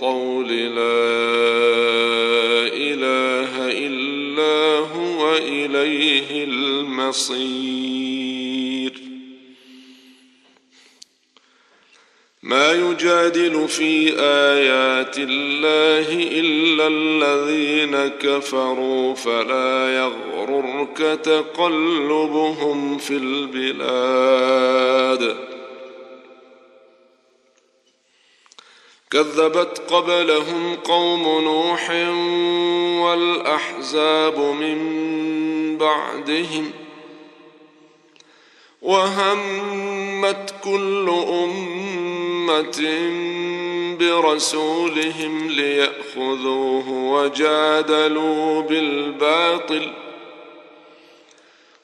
الطول لا إله إلا هو إليه المصير. ما يجادل في آيات الله إلا الذين كفروا فلا يغررك تقلبهم في البلاد. كذبت قبلهم قوم نوح والأحزاب من بعدهم وهمت كل أمة برسولهم ليأخذوه وجادلوا بالباطل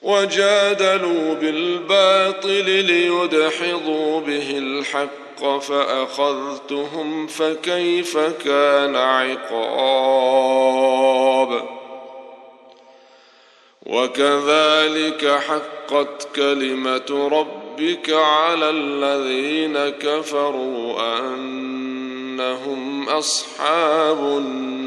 وجادلوا بالباطل ليدحضوا به الحق الحق فأخذتهم فكيف كان عقاب؟ وكذلك حقت كلمة ربك على الذين كفروا أنهم أصحاب النار.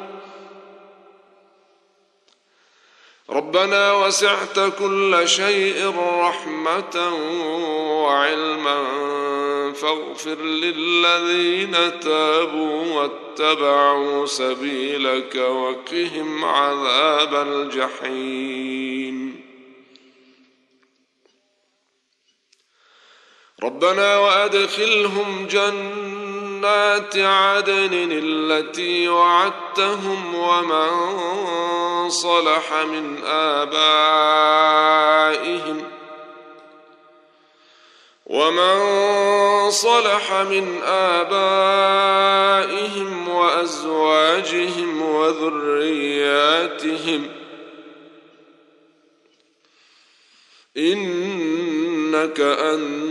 ربنا وسعت كل شيء رحمة وعلما فاغفر للذين تابوا واتبعوا سبيلك وقهم عذاب الجحيم. ربنا وأدخلهم جنات عدن التي وعدتهم ومن صلح من آبائهم ومن صلح من آبائهم وأزواجهم وذرياتهم إنك أنت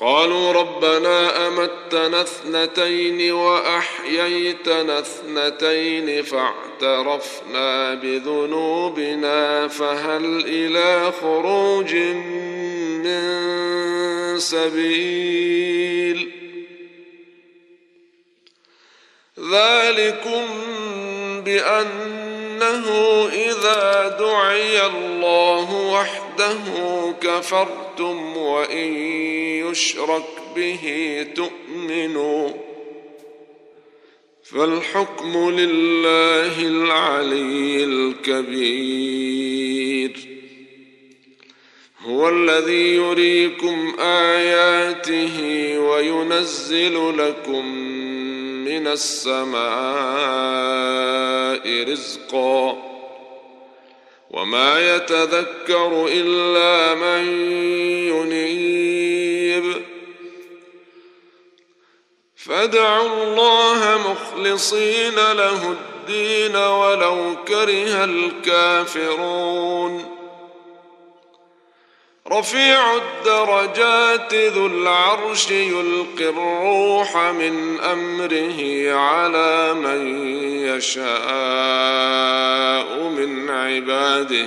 قالوا ربنا أمتنا اثنتين وأحييتنا اثنتين فاعترفنا بذنوبنا فهل إلى خروج من سبيل؟ ذلكم بأنه إذا دعي الله وحده كفرتم وإن يشرك به تؤمنوا فالحكم لله العلي الكبير هو الذي يريكم آياته وينزل لكم من السماء رزقا وما يتذكر إلا من ينيب. فادعوا الله مخلصين له الدين ولو كره الكافرون. رفيع الدرجات ذو العرش يلقي الروح من أمره على من يشاء من عباده.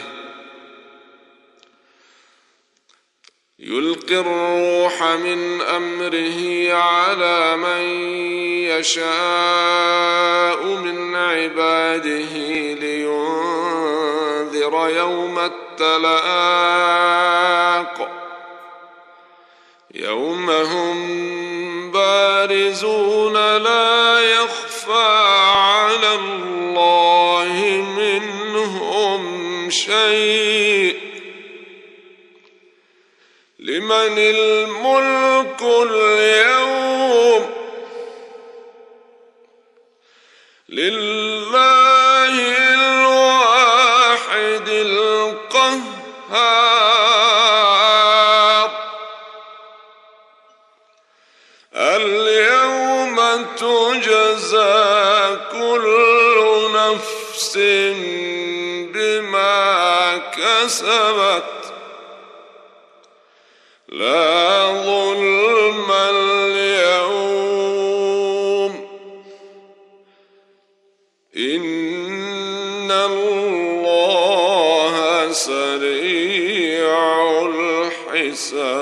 يلقي الروح من أمره على من يشاء من عباده لينذر يوم التلاق يوم هم بارزون لا يخفى على الله منهم شيء. لمن الملك اليوم كسبت لا ظلم اليوم. إن الله سريع الحساب.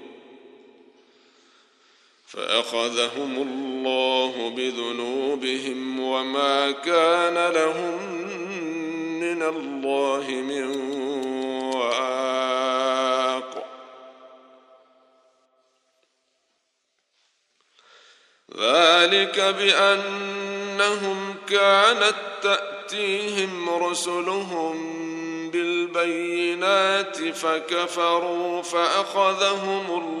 فأخذهم الله بذنوبهم وما كان لهم من الله من واق. ذلك بأنهم كانت تأتيهم رسلهم بالبينات فكفروا فأخذهم الله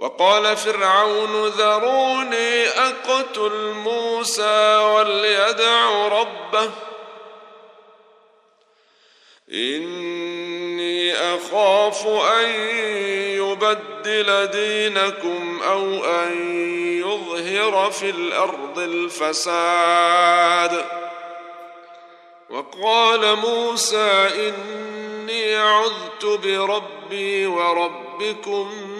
وقال فرعون ذروني أقتل موسى وليدع ربه. إني أخاف أن يبدل دينكم أو أن يظهر في الأرض الفساد. وقال موسى إني عذت بربي وربكم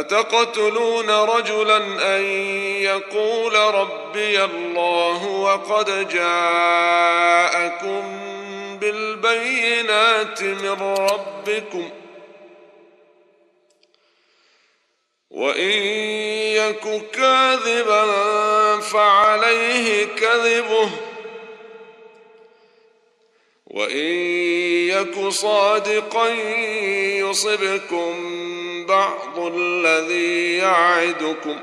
أتقتلون رجلا أن يقول ربي الله وقد جاءكم بالبينات من ربكم وإن يك كاذبا فعليه كذبه وإن يك صادقا يصبكم بعض الذي يعدكم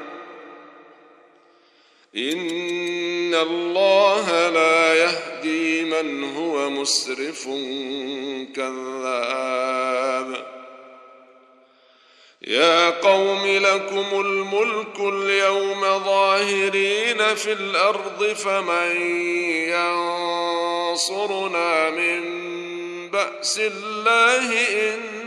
إن الله لا يهدي من هو مسرف كذاب. يا قوم لكم الملك اليوم ظاهرين في الأرض فمن ينصرنا من بأس الله إن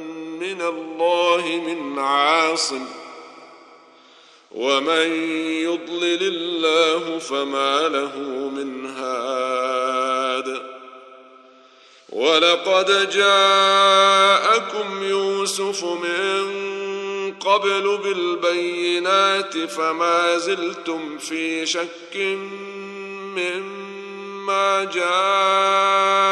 من الله من عاصم ومن يضلل الله فما له من هاد ولقد جاءكم يوسف من قبل بالبينات فما زلتم في شك مما جاءكم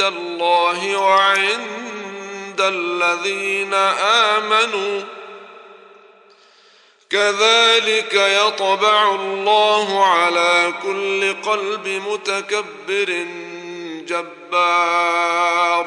عند الله وعند الذين آمنوا. كذلك يطبع الله على كل قلب متكبر جبار.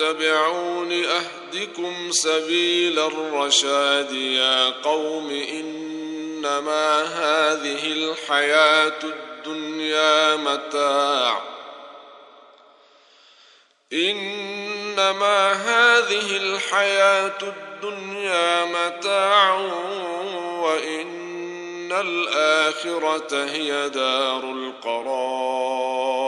اتبعون أهدكم سبيل الرشاد يا قوم ان إنما هذه الحياة الدنيا متاع إنما هذه الحياة الدنيا متاع وإن الآخرة هي دار القرار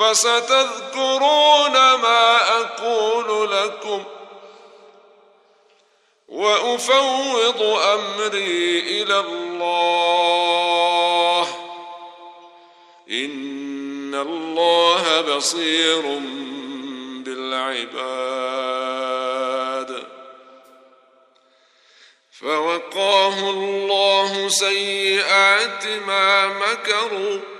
فستذكرون ما أقول لكم وأفوض أمري إلى الله. إن الله بصير بالعباد. فوقاه الله سيئات ما مكروا.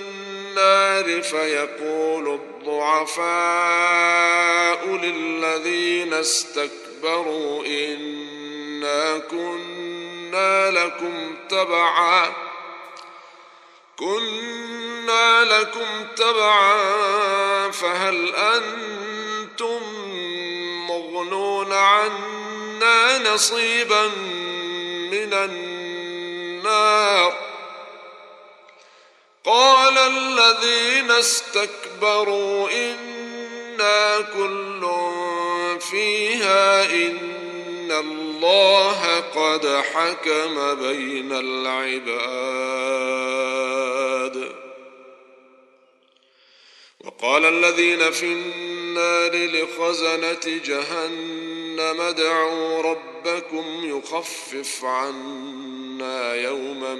النار فيقول الضعفاء للذين استكبروا إنا كنا لكم تبعا كنا لكم تبعا فهل أنتم مغنون عنا نصيبا من النار؟ قال الذين استكبروا إنا كل فيها إن الله قد حكم بين العباد. وقال الذين في النار لخزنة جهنم ادعوا ربكم يخفف عنا يوما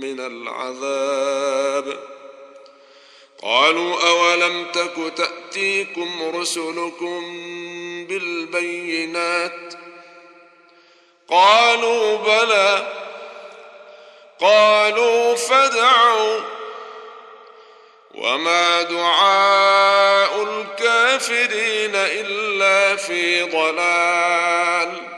من العذاب. قالوا أولم تك تأتيكم رسلكم بالبينات؟ قالوا بلى. قالوا فدعوا وما دعاء الكافرين إلا في ضلال.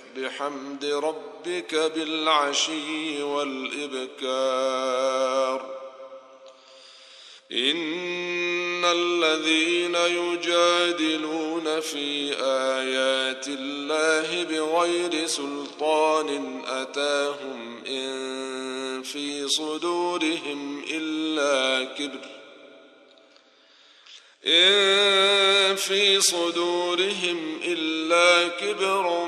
بحمد ربك بالعشي والإبكار. إن الذين يجادلون في آيات الله بغير سلطان أتاهم إن في صدورهم إلا كبر. إن في صدورهم إلا كبر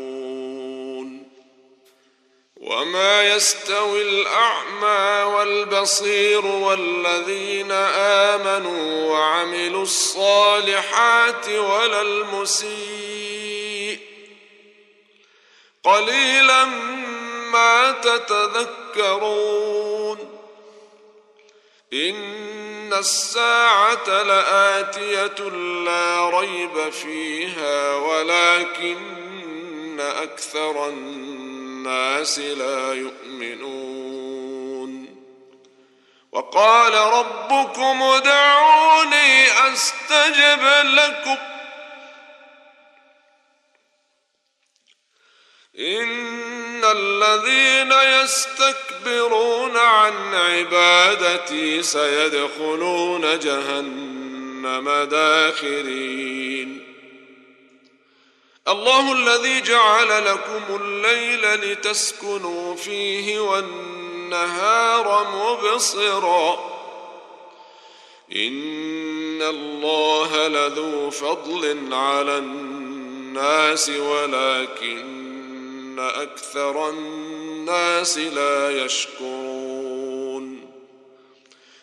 وما يستوي الأعمى والبصير والذين آمنوا وعملوا الصالحات ولا المسيء. قليلا ما تتذكرون. إن الساعة لآتية لا ريب فيها ولكن أكثر الناس لا يؤمنون. وقال ربكم ادعوني أستجب لكم. إن الذين يستكبرون عن عبادتي سيدخلون جهنم داخرين. الله الذي جعل لكم الليل لتسكنوا فيه والنهار مبصرا. إن الله لذو فضل على الناس ولكن أكثر الناس لا يشكرون.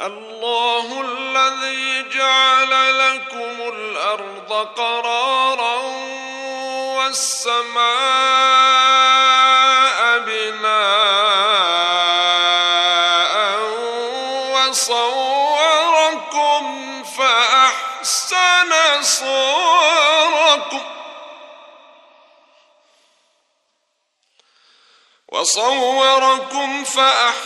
الله الذي جعل لكم الأرض قرارا والسماء بناء وصوركم فأحسن صوركم وصوركم فأحسن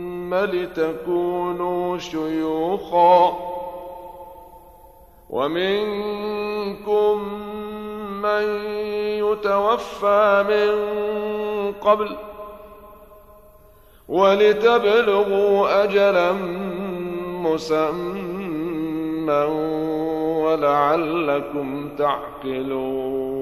لتكونوا شيوخا ومنكم من يتوفى من قبل ولتبلغوا اجلا مسمى ولعلكم تعقلون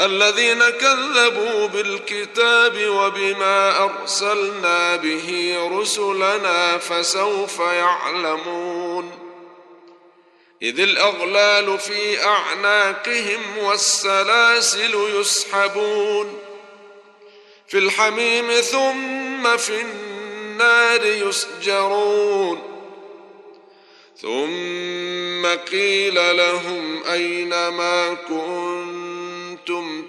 الذين كذبوا بالكتاب وبما أرسلنا به رسلنا فسوف يعلمون إذ الأغلال في أعناقهم والسلاسل يسحبون في الحميم ثم في النار يسجرون ثم قيل لهم أين ما كنتم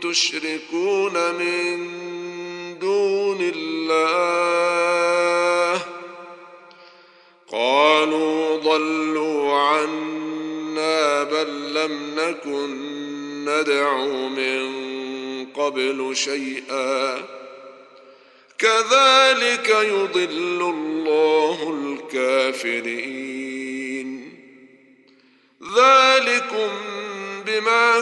تشركون من دون الله. قالوا ضلوا عنا بل لم نكن ندعو من قبل شيئا. كذلك يضل الله الكافرين. ذلكم بما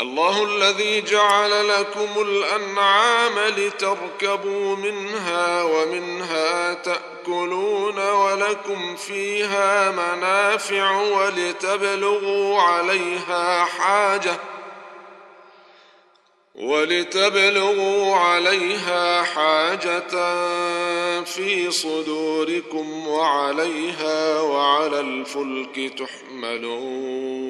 الله الذي جعل لكم الأنعام لتركبوا منها ومنها تأكلون ولكم فيها منافع ولتبلغوا عليها حاجة ولتبلغوا عليها حاجة في صدوركم وعليها وعلى الفلك تحملون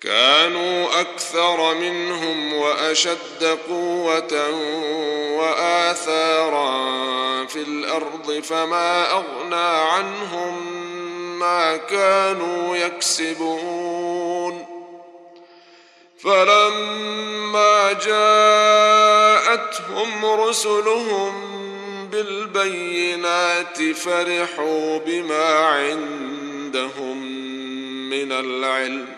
كانوا أكثر منهم وأشد قوة وآثارا في الأرض فما أغنى عنهم ما كانوا يكسبون. فلما جاءتهم رسلهم بالبينات فرحوا بما عندهم من العلم.